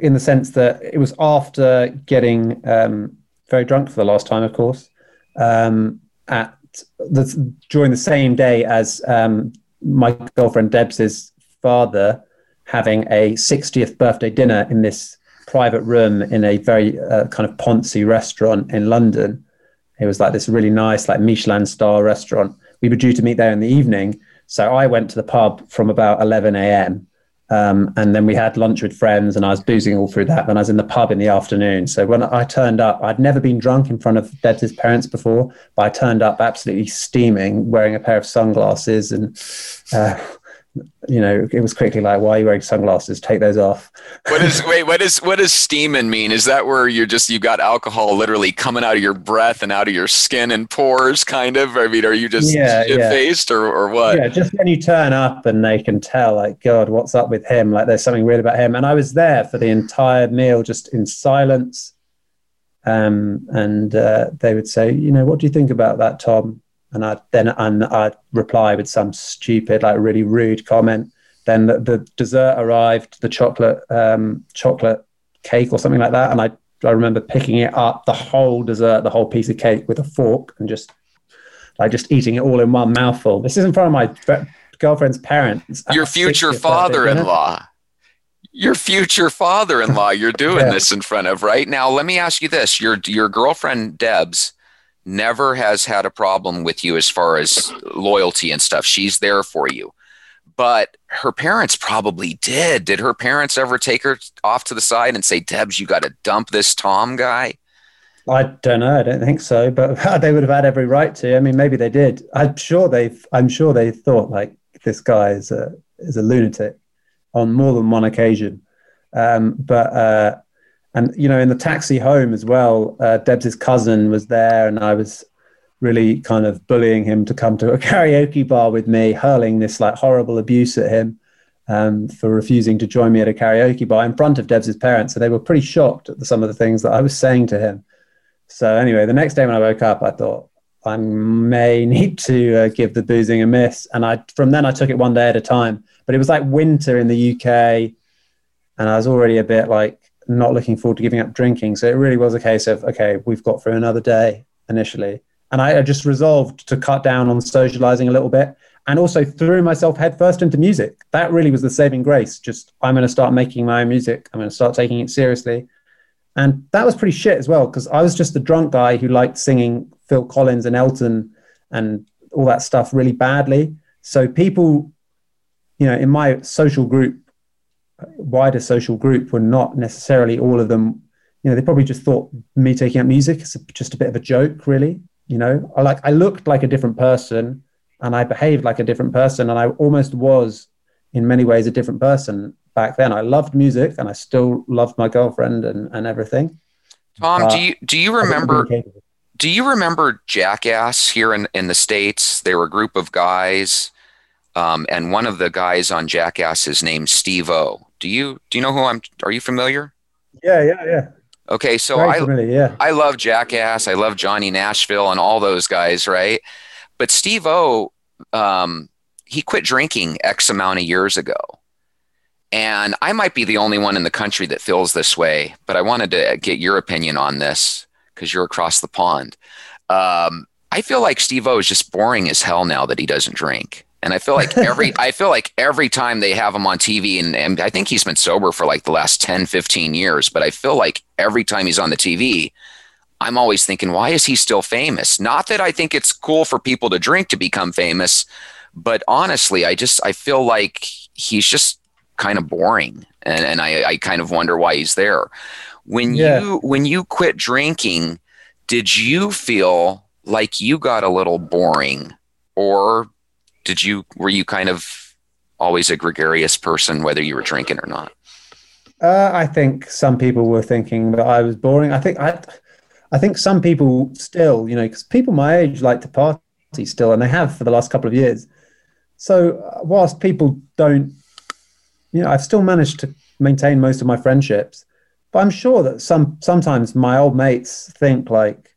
in the sense that it was after getting um, very drunk for the last time, of course, um, at the, during the same day as um, my girlfriend Debs's father having a 60th birthday dinner in this private room in a very uh, kind of poncy restaurant in London. It was like this really nice, like Michelin star restaurant. We were due to meet there in the evening. So I went to the pub from about 11 a.m. Um, and then we had lunch with friends, and I was boozing all through that. Then I was in the pub in the afternoon. So when I turned up, I'd never been drunk in front of Deb's parents before, but I turned up absolutely steaming, wearing a pair of sunglasses and uh, you know, it was quickly like, why are you wearing sunglasses? Take those off. What is wait? What is what does steaming mean? Is that where you're just you got alcohol literally coming out of your breath and out of your skin and pores, kind of? I mean, are you just yeah, faced yeah. or or what? Yeah, just when you turn up and they can tell, like, God, what's up with him? Like, there's something weird about him. And I was there for the entire meal, just in silence. Um, and uh, they would say, you know, what do you think about that, Tom? And I then and I'd reply with some stupid, like really rude comment. Then the, the dessert arrived, the chocolate um, chocolate cake or something like that, and I I remember picking it up, the whole dessert, the whole piece of cake with a fork, and just like just eating it all in one mouthful. This is in front of my girlfriend's parents. Your future father-in-law. Your future father-in-law. You're doing yeah. this in front of right now. Let me ask you this: your your girlfriend Deb's never has had a problem with you as far as loyalty and stuff. She's there for you. But her parents probably did. Did her parents ever take her off to the side and say, Debs, you got to dump this Tom guy? I don't know. I don't think so, but they would have had every right to. I mean, maybe they did. I'm sure they. I'm sure they thought like this guy is a is a lunatic on more than one occasion. Um, but uh, and you know in the taxi home as well uh, deb's cousin was there and i was really kind of bullying him to come to a karaoke bar with me hurling this like horrible abuse at him um, for refusing to join me at a karaoke bar in front of deb's parents. So they were pretty shocked at the, some of the things that i was saying to him. So anyway the next day when i woke up i thought i may need to uh, give the boozing a miss. And i from then i took it one day at a time. But it was like winter in the uk and i was already a bit like not looking forward to giving up drinking. So it really was a case of, okay, we've got through another day initially. And I, I just resolved to cut down on socializing a little bit and also threw myself headfirst into music. That really was the saving grace. Just, I'm going to start making my own music. I'm going to start taking it seriously. And that was pretty shit as well, because I was just a drunk guy who liked singing Phil Collins and Elton and all that stuff really badly. So people, you know, in my social group wider social group were not necessarily all of them you know they probably just thought me taking up music is just a bit of a joke really you know? I like i looked like a different person and i behaved like a different person and i almost was in many ways a different person back then. I loved music and i still loved my girlfriend and, and everything. Tom do you do you remember do you remember jackass here in, in the states? They were a group of guys um, and one of the guys on jackass is named steve o do you do you know who I'm? Are you familiar? Yeah, yeah, yeah. Okay, so I familiar, yeah. I love Jackass. I love Johnny Nashville and all those guys, right? But Steve-O, um, he quit drinking X amount of years ago. And I might be the only one in the country that feels this way, but I wanted to get your opinion on this because you're across the pond. Um, I feel like Steve-O is just boring as hell now that he doesn't drink. And I feel like every I feel like every time they have him on TV and, and I think he's been sober for like the last 10, 15 years, but I feel like every time he's on the TV, I'm always thinking, why is he still famous? Not that I think it's cool for people to drink to become famous, but honestly, I just I feel like he's just kind of boring, and, and I, I kind of wonder why he's there. When yeah. you when you quit drinking, did you feel like you got a little boring, or did you were you kind of always a gregarious person, whether you were drinking or not? Uh, I think some people were thinking that I was boring. I think I I think some people still, you know, because people my age like to party still, and they have for the last couple of years. So, uh, whilst people don't, you know, I've still managed to maintain most of my friendships, but I'm sure that some sometimes my old mates think like,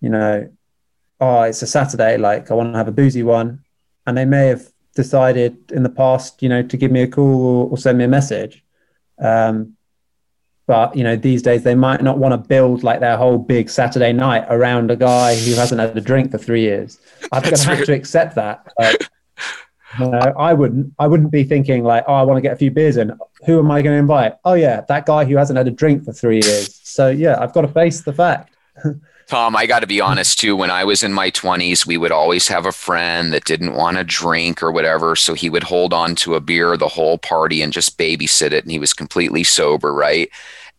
you know, oh, it's a Saturday, like I want to have a boozy one, and they may have decided in the past, you know, to give me a call or, or send me a message. Um, but you know, these days they might not want to build like their whole big Saturday night around a guy who hasn't had a drink for three years. I'm going to have to accept that. Like, you know, I wouldn't. I wouldn't be thinking like, oh, I want to get a few beers in. Who am I going to invite? Oh yeah, that guy who hasn't had a drink for three years. So yeah, I've got to face the fact. Tom, I got to be mm. honest too. When I was in my 20s, we would always have a friend that didn't want to drink or whatever. So he would hold on to a beer the whole party and just babysit it. And he was completely sober, right?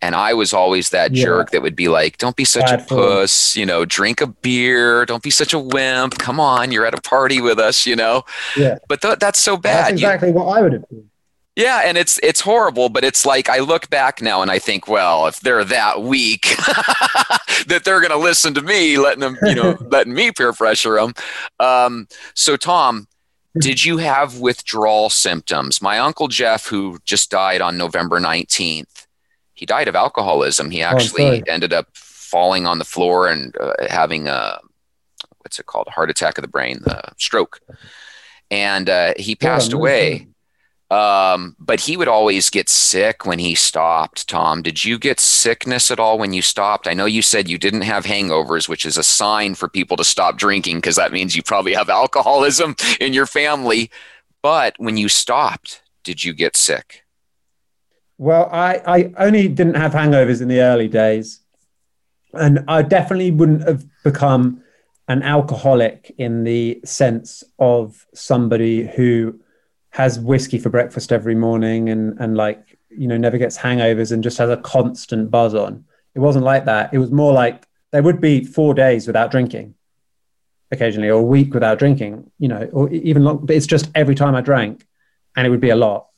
And I was always that yeah. jerk that would be like, don't be such Bad a puss, you know, drink a beer. Don't be such a wimp. Come on, you're at a party with us, you know? Yeah. But th- that's so bad. That's exactly you, what I would have done. Yeah, and it's it's horrible, but it's like I look back now and I think, well, if they're that weak that they're going to listen to me, letting them, you know, letting me peer pressure them. Um, so, Tom, did you have withdrawal symptoms? My uncle Jeff, who just died on November nineteenth, he died of alcoholism. He oh, actually oh, ended up falling on the floor and uh, having a what's it called, a heart attack of the brain, the stroke, and uh, he passed yeah, away. Um, but he would always get sick when he stopped. Tom, did you get sickness at all when you stopped? I know you said you didn't have hangovers, which is a sign for people to stop drinking because that means you probably have alcoholism in your family. But when you stopped, did you get sick? Well, I, I only didn't have hangovers in the early days. And I definitely wouldn't have become an alcoholic in the sense of somebody who has whiskey for breakfast every morning and, and like, you know, never gets hangovers and just has a constant buzz on. It wasn't like that. It was more like there would be four days without drinking occasionally or a week without drinking, you know, or even long, but it's just every time I drank and it would be a lot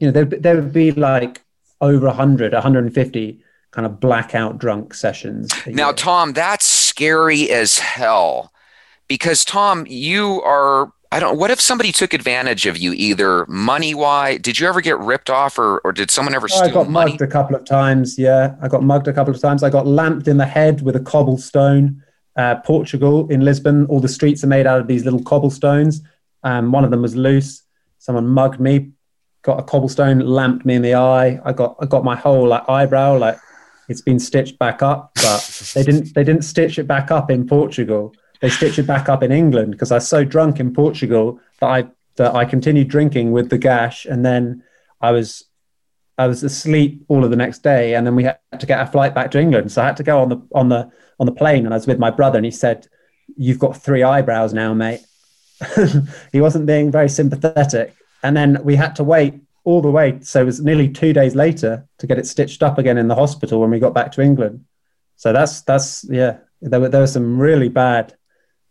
you know, there, there would be like over 100, 150 kind of blackout drunk sessions. Now, year. Tom, that's scary as hell because, Tom, you are. I don't. What if somebody took advantage of you, either money wise? Did you ever get ripped off, or, or did someone ever steal I got money? mugged a couple of times. Yeah, I got mugged a couple of times. I got lamped in the head with a cobblestone. Uh, Portugal in Lisbon, all the streets are made out of these little cobblestones. Um, one of them was loose. Someone mugged me, got a cobblestone lamped me in the eye. I got I got my whole like eyebrow like it's been stitched back up, but they didn't they didn't stitch it back up in Portugal. They stitched it back up in England because I was so drunk in Portugal that I that I continued drinking with the gash, and then I was I was asleep all of the next day, and then we had to get a flight back to England. So I had to go on the on the on the plane, and I was with my brother, and he said, "You've got three eyebrows now, mate." he wasn't being very sympathetic, and then we had to wait all the way. So it was nearly two days later to get it stitched up again in the hospital when we got back to England. So that's, that's, yeah, there were, there were some really bad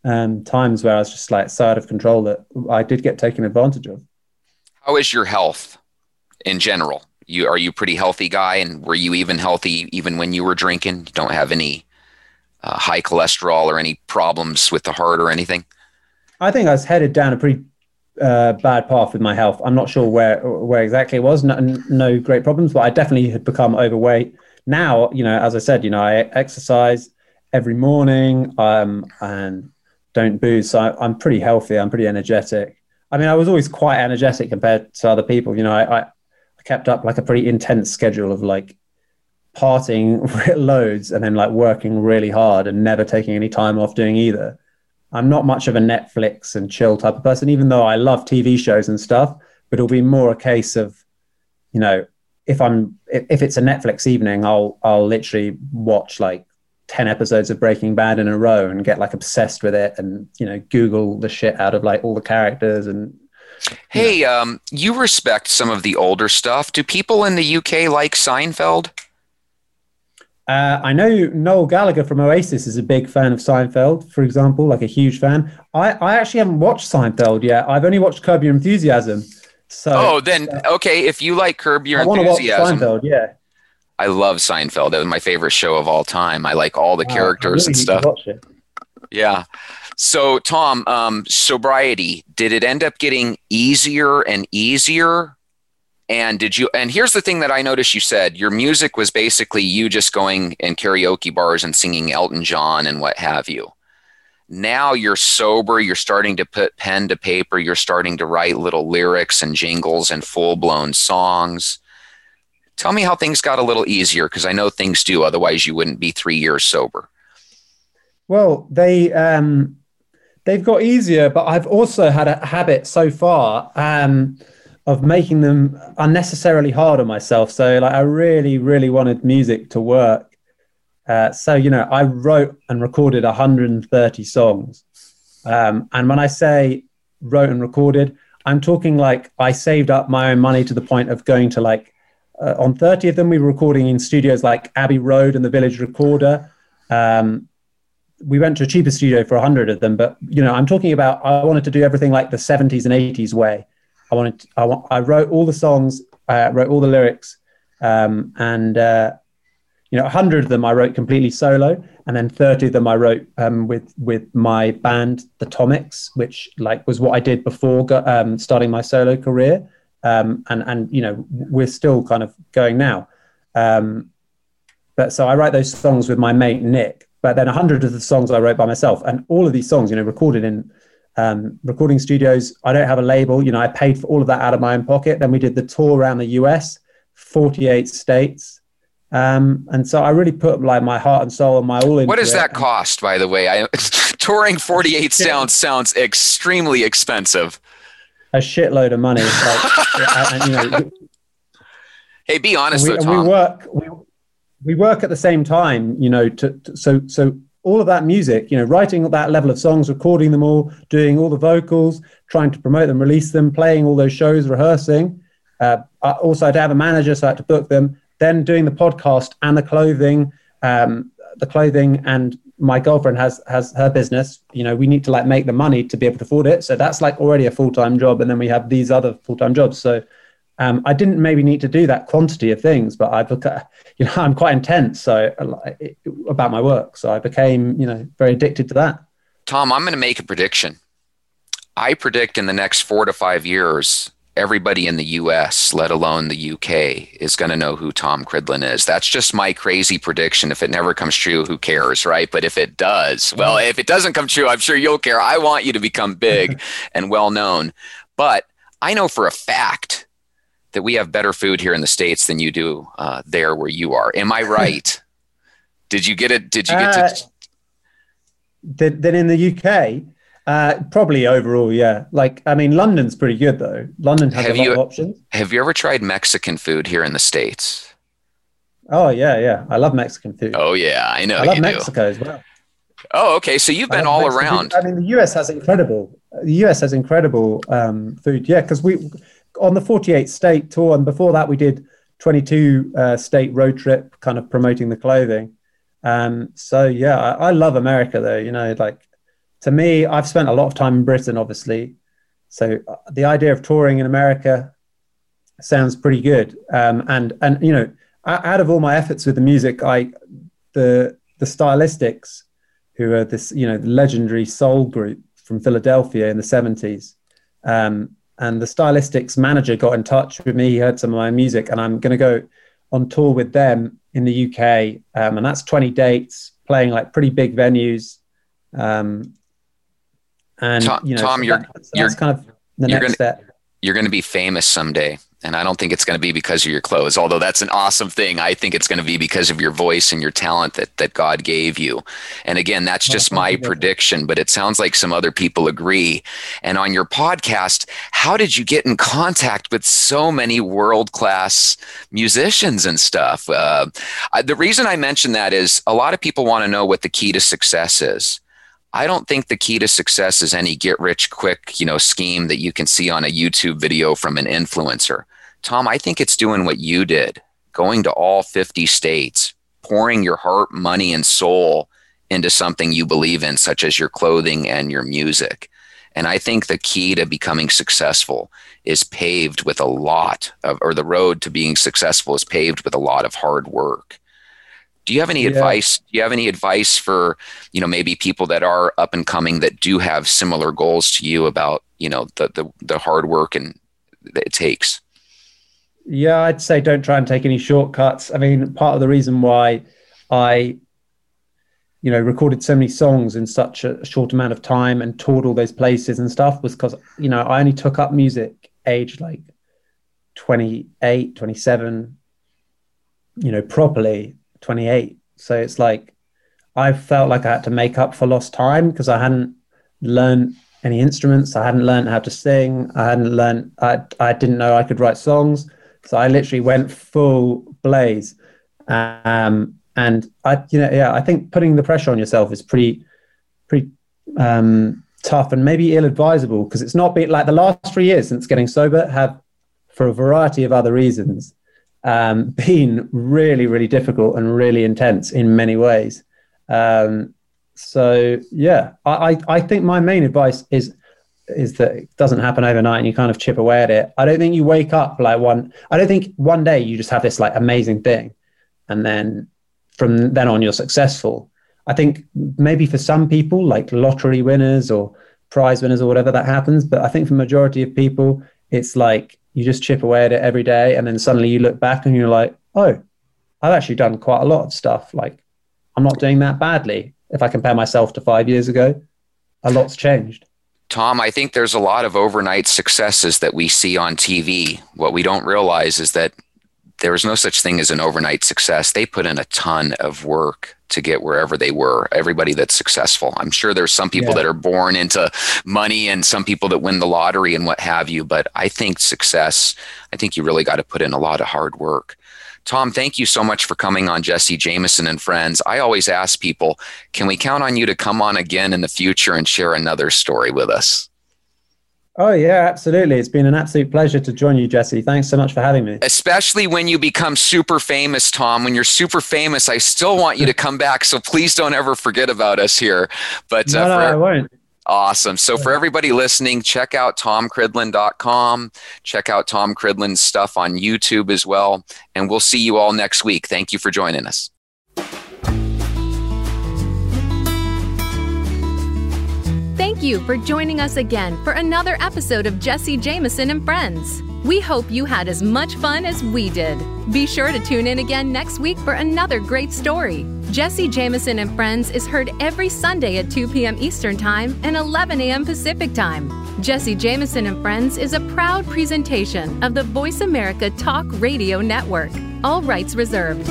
um, times where I was just like so out of control that I did get taken advantage of. How is your health in general? You are you pretty healthy guy, and were you even healthy even when you were drinking? You don't have any uh, high cholesterol or any problems with the heart or anything. I think I was headed down a pretty uh, bad path with my health. I'm not sure where where exactly it was. No, no, great problems, but I definitely had become overweight. Now, you know, as I said, you know, I exercise every morning um, and don't booze. So I, am pretty healthy. I'm pretty energetic. I mean, I was always quite energetic compared to other people. You know, I, I, I kept up like a pretty intense schedule of like partying loads and then like working really hard and never taking any time off doing either. I'm not much of a Netflix and chill type of person, even though I love TV shows and stuff. But it'll be more a case of, you know, if I'm if, if it's a Netflix evening, I'll I'll literally watch like 10 episodes of Breaking Bad in a row and get like obsessed with it and, you know, Google the shit out of like all the characters and. Hey, know. um, you respect some of the older stuff. Do people in the UK like Seinfeld? Uh, I know Noel Gallagher from Oasis is a big fan of Seinfeld, for example, like a huge fan. I, I actually haven't watched Seinfeld yet. I've only watched Curb Your Enthusiasm. So, oh, then uh, okay. If you like Curb Your I Enthusiasm, Seinfeld, yeah. I love Seinfeld. That was my favorite show of all time. I like all the wow, characters really and stuff. Yeah. So, Tom, um, sobriety, did it end up getting easier and easier? And did you, and here's the thing that I noticed you said your music was basically you just going in karaoke bars and singing Elton John and what have you. Now you're sober, you're starting to put pen to paper, you're starting to write little lyrics and jingles and full blown songs Tell me how things got a little easier because I know things do. Otherwise, you wouldn't be three years sober. Well, they um, they've got easier, but I've also had a habit so far um, of making them unnecessarily hard on myself. So, like, I really, really wanted music to work. Uh, so, you know, I wrote and recorded 130 songs. Um, and when I say wrote and recorded, I'm talking like I saved up my own money to the point of going to like uh, on 30 of them, we were recording in studios like Abbey Road and the Village Recorder. Um, we went to a cheaper studio for 100 of them, but you know, I'm talking about I wanted to do everything like the 70s and 80s way. I wanted, to, I, want, I wrote all the songs, I wrote all the lyrics, um, and uh, you know, 100 of them I wrote completely solo, and then 30 of them I wrote um, with with my band, the Tomics, which like was what I did before um, starting my solo career um, and and you know we're still kind of going now. Um, but so I write those songs with my mate Nick. But then a hundred of the songs I wrote by myself, and all of these songs, you know, recorded in um, recording studios. I don't have a label. You know, I paid for all of that out of my own pocket. Then we did the tour around the US, 48 states. Um, and so I really put like my heart and soul and my all into What does that cost, by the way? I, touring 48 sounds sounds extremely expensive a shitload of money. Like, and, you know, hey, be honest we, though, Tom. We work, we, we work at the same time, you know, to, to, so, so all of that music, you know, writing that level of songs, recording them all, doing all the vocals, trying to promote them, release them, playing all those shows, rehearsing. Uh, also, I had to have a manager, so I had to book them. Then doing the podcast and the clothing, um, the clothing and my girlfriend has has her business you know we need to like make the money to be able to afford it. So that's like already a full-time job and then we have these other full-time jobs. So um, i didn't maybe need to do that quantity of things but i look, you know i'm quite intense so about my work. So i became you know very addicted to that. Tom i'm going to make a prediction. I predict in the next four to five years everybody in the US, let alone the UK, is going to know who Tom Cridland is. That's just my crazy prediction. If it never comes true, who cares, right? But if it does, well, if it doesn't come true, I'm sure you'll care. I want you to become big and well known. But I know for a fact that we have better food here in the States than you do uh, there where you are. Am I right? did you get it? Did you get uh, to? Then in the UK, uh, probably overall, yeah. Like, I mean, London's pretty good though. London has have a lot you, of options. Have you ever tried Mexican food here in the states? Oh yeah, yeah. I love Mexican food. Oh yeah, I know. I love Mexico do. as well. Oh, okay. So you've been all Mexican around. Food. I mean, the US has incredible. The US has incredible um, food. Yeah, because we on the 48 state tour, and before that we did 22 uh, state road trip, kind of promoting the clothing. Um, so yeah, I, I love America though. You know, like to me, I've spent a lot of time in Britain, obviously. So uh, the idea of touring in America sounds pretty good. Um, and and you know, out of all my efforts with the music, I the the Stylistics, who are this you know legendary soul group from Philadelphia in the seventies. Um, and the Stylistics manager got in touch with me. He heard some of my music, and I'm going to go on tour with them in the UK. Um, and that's 20 dates, playing like pretty big venues. Um, and Tom, you know, Tom so you're, that, so you're kind of the next gonna, step. You're going to be famous someday. And I don't think it's going to be because of your clothes, although that's an awesome thing. I think it's going to be because of your voice and your talent that, that God gave you. And again, that's just my prediction, but it sounds like some other people agree. And on your podcast, how did you get in contact with so many world class musicians and stuff? Uh, I, the reason I mention that is a lot of people want to know what the key to success is. I don't think the key to success is any get rich quick, you know, scheme that you can see on a YouTube video from an influencer. Tom, I think it's doing what you did, going to all 50 states, pouring your heart, money, and soul into something you believe in, such as your clothing and your music. And I think the key to becoming successful is paved with a lot of, or the road to being successful is paved with a lot of hard work. Do you have any yeah. advice? Do you have any advice for, you know, maybe people that are up and coming that do have similar goals to you about, you know, the the, the hard work and that it takes? Yeah, I'd say don't try and take any shortcuts. I mean, part of the reason why I, you know, recorded so many songs in such a short amount of time and toured all those places and stuff was because, you know, I only took up music aged like 28, 27, you know, properly 28. So it's like I felt like I had to make up for lost time because I hadn't learned any instruments. I hadn't learned how to sing. I hadn't learned, I, I didn't know I could write songs. So I literally went full blaze. Um, and I, you know, yeah, I think putting the pressure on yourself is pretty, pretty um, tough and maybe ill advisable because it's not been like the last three years since getting sober have, for a variety of other reasons, um, been really, really difficult and really intense in many ways. Um, so yeah, I, I think my main advice is is that it doesn't happen overnight and you kind of chip away at it. I don't think you wake up like one. I don't think one day you just have this like amazing thing, and then from then on you're successful. I think maybe for some people, like lottery winners or prize winners or whatever, that happens. But I think for majority of people, it's like you just chip away at it every day and then suddenly you look back and you're like oh i've actually done quite a lot of stuff. Like i'm not doing that badly. If i compare myself to five years ago a lot's changed. Tom i think there's a lot of overnight successes that we see on tv what we don't realize is that there was no such thing as an overnight success they put in a ton of work to get wherever they were. Everybody that's successful. I'm sure there's some people yeah. that are born into money and some people that win the lottery and what have you. But I think success, I think you really got to put in a lot of hard work. Tom, thank you so much for coming on Jesse Jameson and Friends. I always ask people, can we count on you to come on again in the future and share another story with us? Oh, yeah, absolutely. It's been an absolute pleasure to join you, Jesse. Thanks so much for having me. Especially when you become super famous, Tom. When you're super famous, I still want you to come back. So please don't ever forget about us here. But no, uh, no, I won't. Awesome. So for everybody listening, check out tomcridland.com. Check out Tom Cridland's stuff on YouTube as well. And we'll see you all next week. Thank you for joining us. Thank you for joining us again for another episode of Jesse Jameson and Friends. We hope you had as much fun as we did. Be sure to tune in again next week for another great story. Jesse Jameson and Friends is heard every Sunday at 2 p.m. Eastern Time and 11 a.m. Pacific Time. Jesse Jameson and Friends is a proud presentation of the Voice America Talk Radio Network. All rights reserved.